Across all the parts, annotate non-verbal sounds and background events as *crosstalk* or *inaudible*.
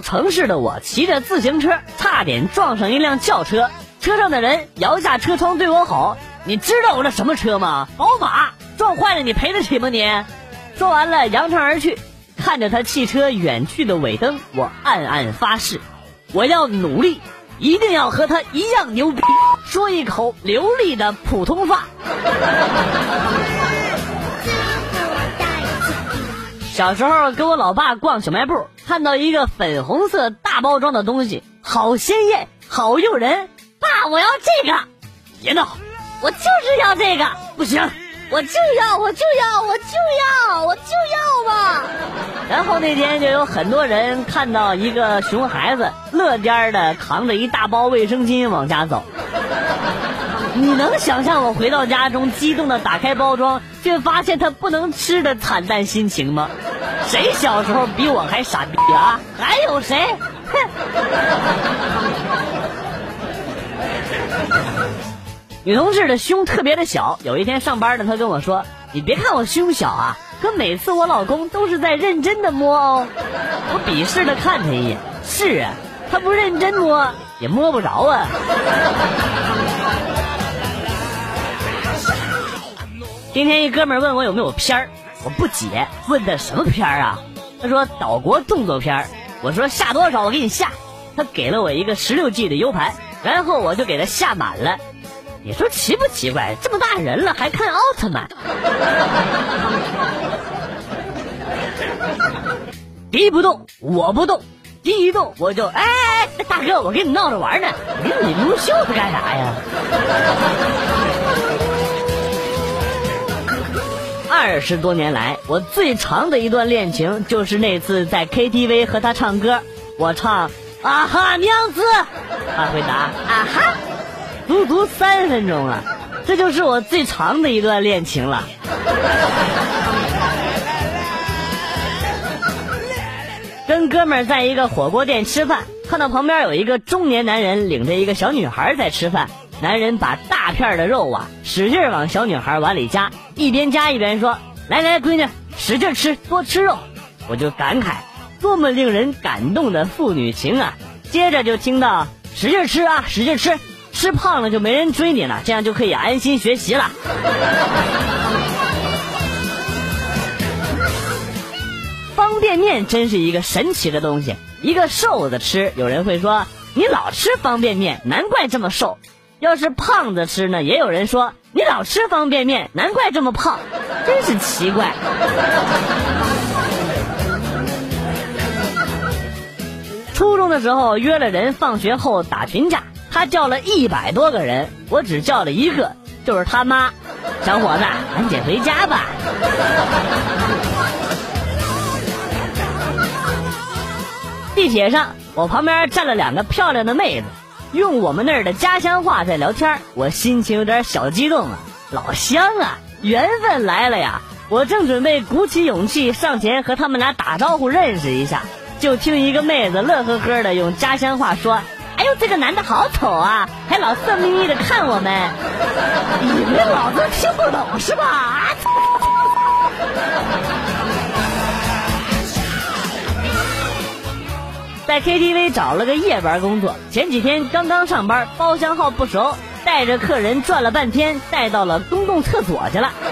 城市的我骑着自行车，差点撞上一辆轿车，车上的人摇下车窗对我吼：“你知道我这什么车吗？宝马！撞坏了你赔得起吗你？”说完了，扬长而去。看着他汽车远去的尾灯，我暗暗发誓，我要努力，一定要和他一样牛逼，说一口流利的普通话。小时候跟我老爸逛小卖部，看到一个粉红色大包装的东西，好鲜艳，好诱人。爸，我要这个！别闹，我就是要这个！不行，我就要，我就要，我就要，我就要嘛！然后那天就有很多人看到一个熊孩子，乐颠的扛着一大包卫生巾往家走。你能想象我回到家中，激动的打开包装，却发现它不能吃的惨淡心情吗？谁小时候比我还傻逼啊？还有谁？哼！*laughs* 女同事的胸特别的小，有一天上班呢，她跟我说：“你别看我胸小啊，可每次我老公都是在认真的摸哦。”我鄙视的看他一眼：“是啊，他不认真摸也摸不着啊。”今天一哥们问我有没有片儿，我不解，问的什么片儿啊？他说岛国动作片儿。我说下多少我给你下。他给了我一个十六 G 的 U 盘，然后我就给他下满了。你说奇不奇怪？这么大人了还看奥特曼？敌不动我不动，敌一动我就哎哎，大哥我跟你闹着玩呢，你你撸袖子干啥呀？二十多年来，我最长的一段恋情就是那次在 KTV 和他唱歌，我唱啊哈娘子，他回答啊哈，足足三分钟啊，这就是我最长的一段恋情了。*laughs* 跟哥们在一个火锅店吃饭，看到旁边有一个中年男人领着一个小女孩在吃饭。男人把大片的肉啊，使劲往小女孩碗里夹，一边夹一边说：“来来，闺女，使劲吃，多吃肉。”我就感慨，多么令人感动的父女情啊！接着就听到：“使劲吃啊，使劲吃，吃胖了就没人追你了，这样就可以安心学习了。”方便面真是一个神奇的东西，一个瘦子吃，有人会说：“你老吃方便面，难怪这么瘦。”要是胖子吃呢，也有人说你老吃方便面，难怪这么胖，真是奇怪。初中的时候约了人放学后打群架，他叫了一百多个人，我只叫了一个，就是他妈。小伙子，赶紧回家吧。地铁上，我旁边站了两个漂亮的妹子。用我们那儿的家乡话在聊天，我心情有点小激动啊，老乡啊，缘分来了呀！我正准备鼓起勇气上前和他们俩打招呼认识一下，就听一个妹子乐呵呵的用家乡话说：“哎呦，这个男的好丑啊，还老色眯眯的看我们，你们老子听不懂是吧？” *laughs* 在 KTV 找了个夜班工作，前几天刚刚上班，包厢号不熟，带着客人转了半天，带到了公共厕所去了。*coughs*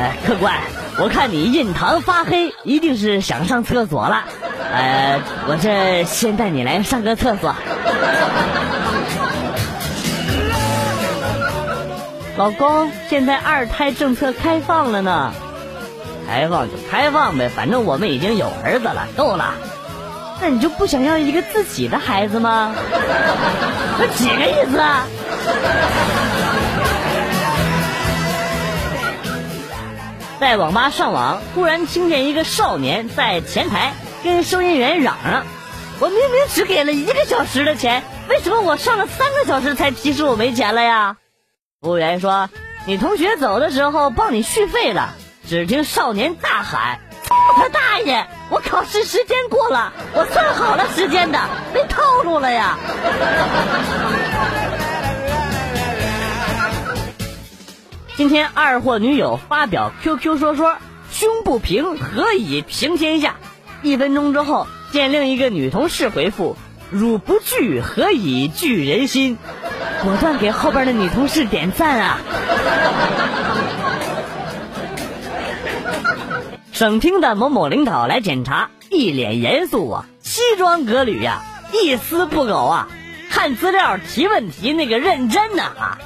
哎，客官，我看你印堂发黑，一定是想上厕所了。呃，我这先带你来上个厕所。老公，现在二胎政策开放了呢。开放就开放呗，反正我们已经有儿子了，够了。那你就不想要一个自己的孩子吗？*laughs* 那几个意思？啊？在网吧上网，突然听见一个少年在前台跟收银员嚷嚷：“我明明只给了一个小时的钱，为什么我上了三个小时才提示我没钱了呀？”服务员说：“你同学走的时候帮你续费了。”只听少年大喊：“操他大爷！我考试时间过了，我算好了时间的，被套路了呀！”今天二货女友发表 QQ 说说：“胸不平何以平天下？”一分钟之后，见另一个女同事回复：“汝不惧，何以惧人心？”果断给后边的女同事点赞啊！省厅的某某领导来检查，一脸严肃啊，西装革履呀，一丝不苟啊，看资料提问题那个认真呐啊！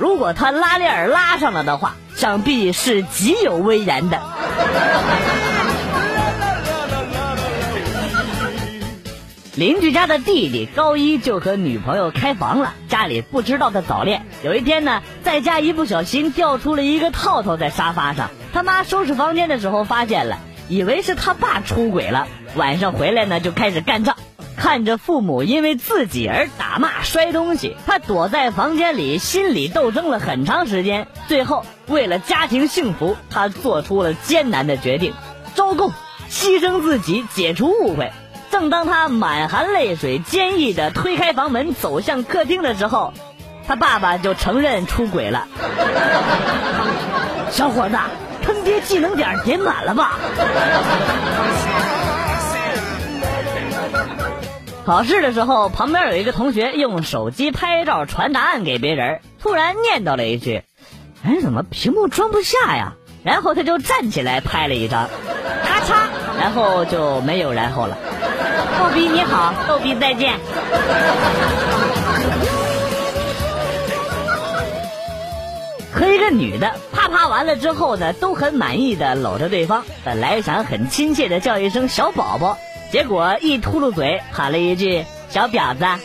如果他拉链拉上了的话，想必是极有威严的。邻居家的弟弟高一就和女朋友开房了，家里不知道他早恋。有一天呢，在家一不小心掉出了一个套套在沙发上，他妈收拾房间的时候发现了，以为是他爸出轨了。晚上回来呢，就开始干仗。看着父母因为自己而打骂摔东西，他躲在房间里心理斗争了很长时间。最后，为了家庭幸福，他做出了艰难的决定：招供，牺牲自己，解除误会。正当他满含泪水、坚毅地推开房门走向客厅的时候，他爸爸就承认出轨了。*laughs* 小伙子，坑爹技能点点满了吧？考试的时候，旁边有一个同学用手机拍照传答案给别人，突然念叨了一句：“哎，怎么屏幕装不下呀？”然后他就站起来拍了一张，咔嚓，然后就没有然后了。逗比你好，逗比再见。和一个女的啪啪完了之后呢，都很满意的搂着对方，本来想很亲切的叫一声小宝宝，结果一秃噜嘴喊了一句小婊子。*laughs*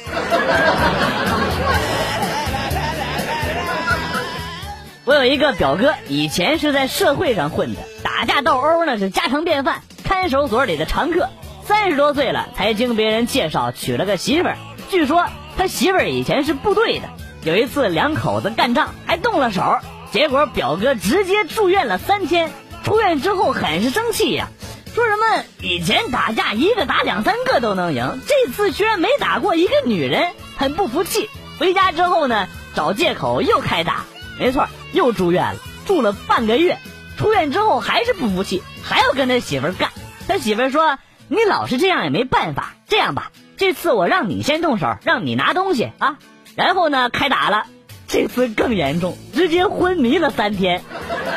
我有一个表哥，以前是在社会上混的，打架斗殴那是家常便饭，看守所里的常客。三十多岁了，才经别人介绍娶了个媳妇儿。据说他媳妇儿以前是部队的。有一次两口子干仗，还动了手，结果表哥直接住院了三天。出院之后很是生气呀，说什么以前打架一个打两三个都能赢，这次居然没打过一个女人，很不服气。回家之后呢，找借口又开打。没错，又住院了，住了半个月。出院之后还是不服气，还要跟他媳妇干。他媳妇说。你老是这样也没办法，这样吧，这次我让你先动手，让你拿东西啊，然后呢开打了，这次更严重，直接昏迷了三天。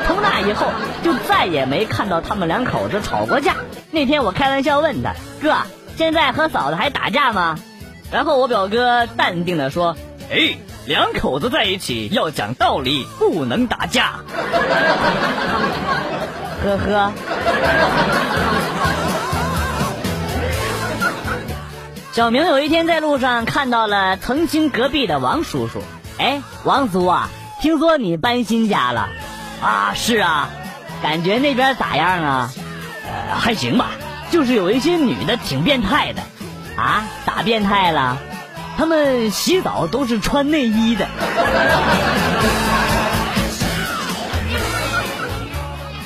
从那以后就再也没看到他们两口子吵过架。那天我开玩笑问他哥，现在和嫂子还打架吗？然后我表哥淡定的说，哎，两口子在一起要讲道理，不能打架。呵呵。小明有一天在路上看到了曾经隔壁的王叔叔，哎，王叔啊，听说你搬新家了？啊，是啊，感觉那边咋样啊？呃，还行吧，就是有一些女的挺变态的。啊，咋变态了？他们洗澡都是穿内衣的。*laughs*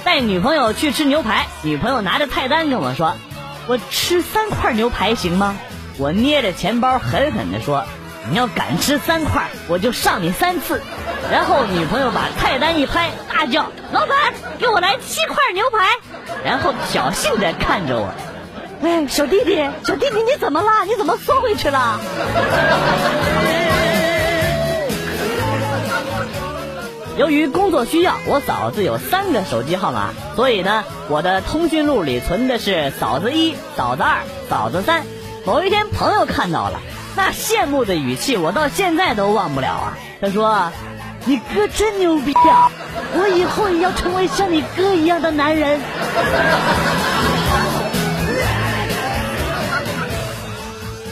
带女朋友去吃牛排，女朋友拿着菜单跟我说：“我吃三块牛排行吗？”我捏着钱包，狠狠地说：“你要敢吃三块，我就上你三次。”然后女朋友把菜单一拍，大叫：“老板，给我来七块牛排！”然后挑衅地看着我：“哎，小弟弟，小弟弟，你怎么了？你怎么缩回去了？”由于工作需要，我嫂子有三个手机号码，所以呢，我的通讯录里存的是嫂子一、嫂子二、嫂子三。某一天，朋友看到了，那羡慕的语气我到现在都忘不了啊。他说：“你哥真牛逼啊，我以后也要成为像你哥一样的男人。”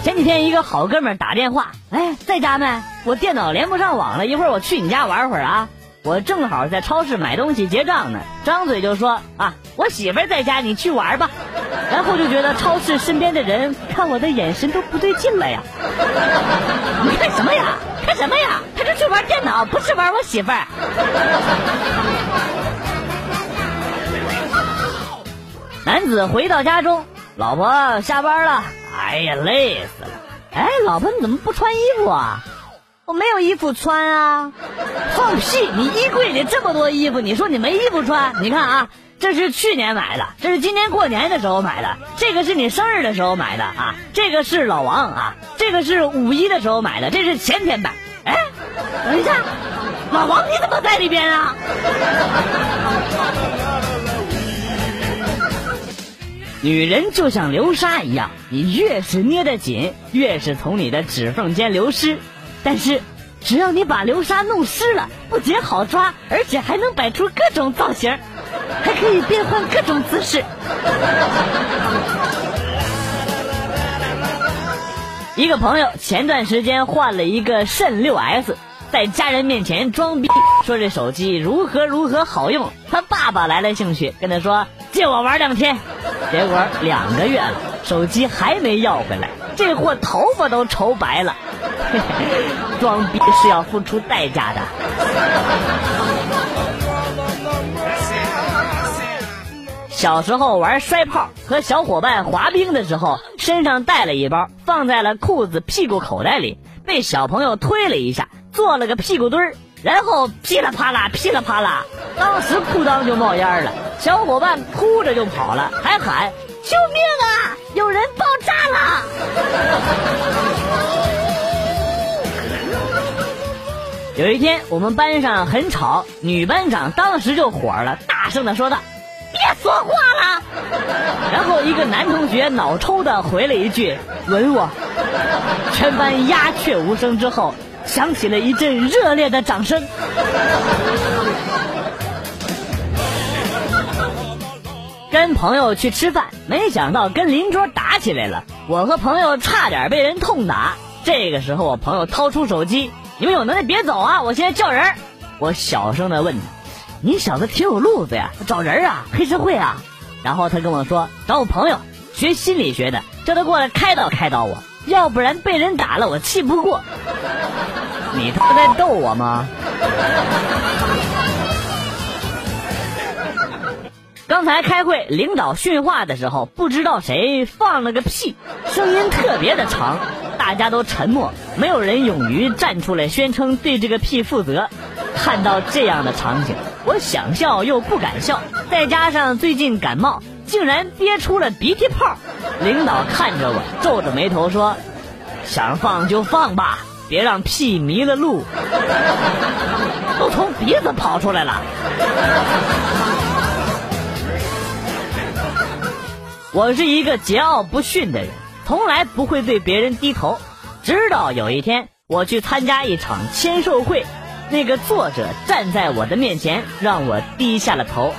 前几天一个好哥们打电话，哎，在家没？我电脑连不上网了，一会儿我去你家玩会儿啊。我正好在超市买东西结账呢，张嘴就说啊，我媳妇在家，你去玩吧。*laughs* 然后就觉得超市身边的人看我的眼神都不对劲了呀！你看什么呀？看什么呀？他是去玩电脑，不是玩我媳妇儿。*laughs* 男子回到家中，老婆下班了，哎呀，累死了。哎，老婆你怎么不穿衣服啊？我没有衣服穿啊！放屁！你衣柜里这么多衣服，你说你没衣服穿？你看啊。这是去年买的，这是今年过年的时候买的，这个是你生日的时候买的啊，这个是老王啊，这个是五一的时候买的，这是前天买。哎，等一下，老王你怎么在里边啊？女人就像流沙一样，你越是捏得紧，越是从你的指缝间流失。但是，只要你把流沙弄湿了，不仅好抓，而且还能摆出各种造型，*laughs* 还可以变换各种姿势。一个朋友前段时间换了一个肾六 S，在家人面前装逼说这手机如何如何好用。他爸爸来了兴趣，跟他说借我玩两天。结果两个月了，手机还没要回来，这货头发都愁白了。*laughs* 装逼是要付出代价的。小时候玩摔炮和小伙伴滑冰的时候，身上带了一包，放在了裤子屁股口袋里，被小朋友推了一下，做了个屁股墩儿，然后噼里啪啦噼里啪啦，当时裤裆就冒烟了。小伙伴哭着就跑了，还喊：“救命啊！有人爆炸了！” *laughs* 有一天我们班上很吵，女班长当时就火了，大声的说道：“别说话了！”然后一个男同学脑抽的回了一句：“吻我。”全班鸦雀无声之后，响起了一阵热烈的掌声。跟朋友去吃饭，没想到跟邻桌打起来了，我和朋友差点被人痛打。这个时候，我朋友掏出手机：“你们有能耐别走啊，我现在叫人。”我小声的问他：“你小子挺有路子呀，找人啊，黑社会啊？”然后他跟我说：“找我朋友，学心理学的，叫他过来开导开导我，要不然被人打了我气不过。”你他妈在逗我吗？刚才开会，领导训话的时候，不知道谁放了个屁，声音特别的长，大家都沉默，没有人勇于站出来宣称对这个屁负责。看到这样的场景，我想笑又不敢笑，再加上最近感冒，竟然憋出了鼻涕泡。领导看着我，皱着眉头说：“想放就放吧，别让屁迷了路，*laughs* 都从鼻子跑出来了。”我是一个桀骜不驯的人，从来不会对别人低头。直到有一天，我去参加一场签售会，那个作者站在我的面前，让我低下了头。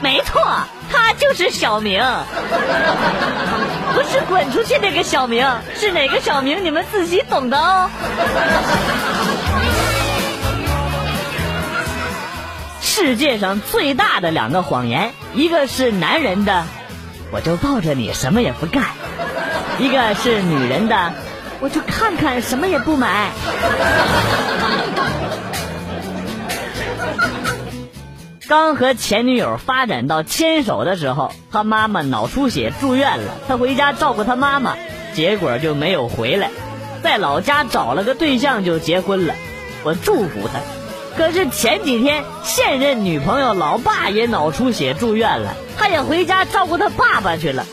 没错，他就是小明，不是滚出去那个小明，是哪个小明？你们自己懂的哦。世界上最大的两个谎言，一个是男人的。我就抱着你什么也不干，一个是女人的，我就看看什么也不买。刚和前女友发展到牵手的时候，他妈妈脑出血住院了，他回家照顾他妈妈，结果就没有回来，在老家找了个对象就结婚了，我祝福他。可是前几天现任女朋友老爸也脑出血住院了。他也回家照顾他爸爸去了，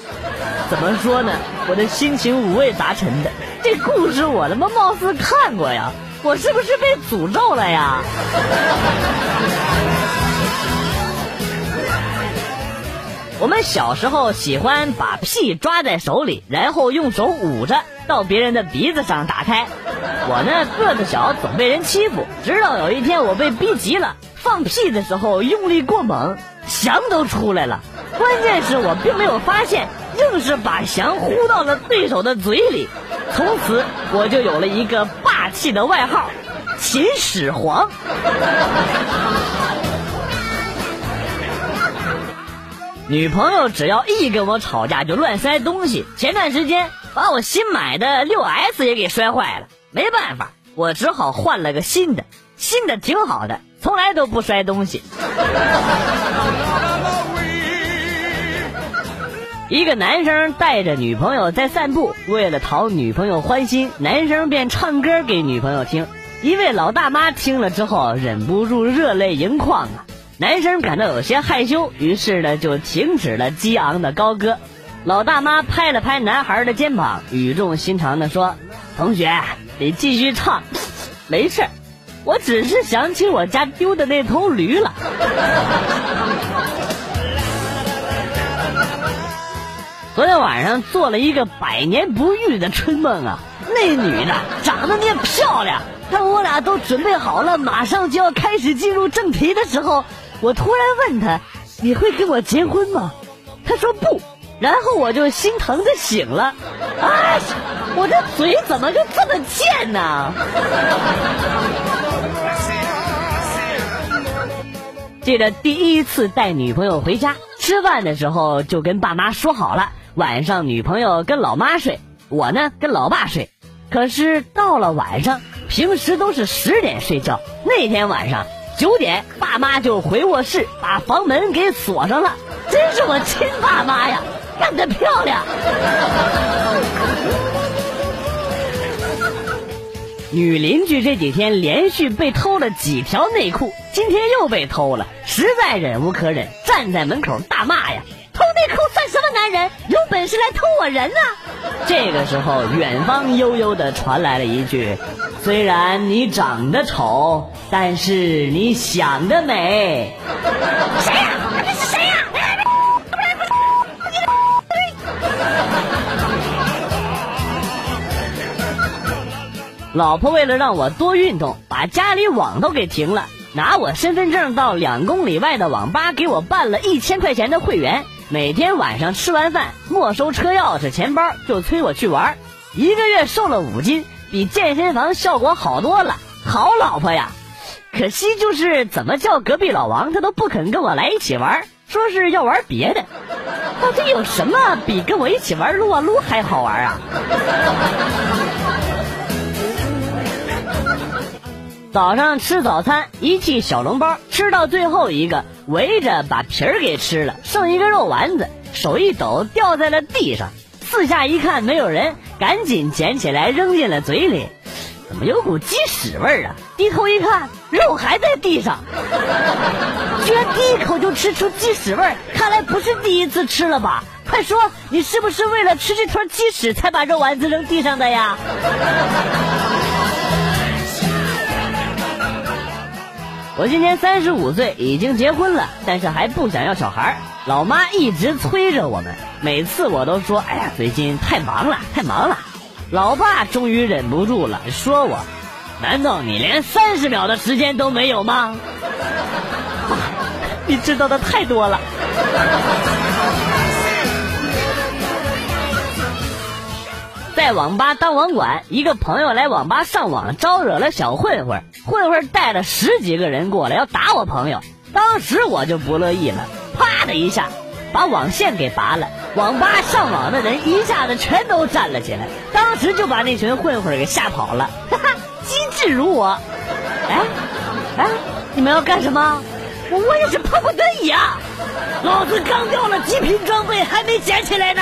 怎么说呢？我的心情五味杂陈的。这故事我他妈貌似看过呀，我是不是被诅咒了呀？*laughs* 我们小时候喜欢把屁抓在手里，然后用手捂着，到别人的鼻子上打开。我呢个子小，总被人欺负。直到有一天我被逼急了，放屁的时候用力过猛，翔都出来了。关键是我并没有发现，硬是把翔呼到了对手的嘴里。从此我就有了一个霸气的外号——秦始皇。女朋友只要一跟我吵架就乱摔东西，前段时间把我新买的六 S 也给摔坏了。没办法，我只好换了个新的，新的挺好的，从来都不摔东西。一个男生带着女朋友在散步，为了讨女朋友欢心，男生便唱歌给女朋友听。一位老大妈听了之后，忍不住热泪盈眶啊！男生感到有些害羞，于是呢就停止了激昂的高歌。老大妈拍了拍男孩的肩膀，语重心长地说：“同学，你继续唱，*laughs* 没事我只是想起我家丢的那头驴了。*laughs* ”昨天晚上做了一个百年不遇的春梦啊！那女的长得也漂亮。当我俩都准备好了，马上就要开始进入正题的时候，我突然问她：“你会跟我结婚吗？”她说不，然后我就心疼的醒了。哎，我这嘴怎么就这么贱呢？记得第一次带女朋友回家吃饭的时候，就跟爸妈说好了。晚上女朋友跟老妈睡，我呢跟老爸睡。可是到了晚上，平时都是十点睡觉，那天晚上九点，爸妈就回卧室把房门给锁上了。真是我亲爸妈呀，干得漂亮！*laughs* 女邻居这几天连续被偷了几条内裤，今天又被偷了，实在忍无可忍，站在门口大骂呀。偷内裤算什么男人？有本事来偷我人啊！这个时候，远方悠悠的传来了一句：“虽然你长得丑，但是你想得美。”谁呀？这老婆为了让我多运动，把家里网都给停了，拿我身份证到两公里外的网吧给我办了一千块钱的会员。每天晚上吃完饭，没收车钥匙、钱包，就催我去玩。一个月瘦了五斤，比健身房效果好多了。好老婆呀！可惜就是怎么叫隔壁老王，他都不肯跟我来一起玩，说是要玩别的。*laughs* 到底有什么比跟我一起玩撸啊撸还好玩啊？早上吃早餐，一屉小笼包，吃到最后一个，围着把皮儿给吃了，剩一个肉丸子，手一抖掉在了地上。四下一看没有人，赶紧捡起来扔进了嘴里，怎么有股鸡屎味儿啊？低头一看，肉还在地上，居然第一口就吃出鸡屎味儿，看来不是第一次吃了吧？快说，你是不是为了吃这坨鸡屎才把肉丸子扔地上的呀？我今年三十五岁，已经结婚了，但是还不想要小孩。老妈一直催着我们，每次我都说：“哎呀，最近太忙了，太忙了。”老爸终于忍不住了，说我：“难道你连三十秒的时间都没有吗？” *laughs* 你知道的太多了。在网吧当网管，一个朋友来网吧上网，招惹了小混混。混混带了十几个人过来要打我朋友，当时我就不乐意了，啪的一下把网线给拔了。网吧上网的人一下子全都站了起来，当时就把那群混混给吓跑了。哈哈，机智如我。哎哎，你们要干什么？我我也是迫不得已啊！老子刚掉了极品装备，还没捡起来呢。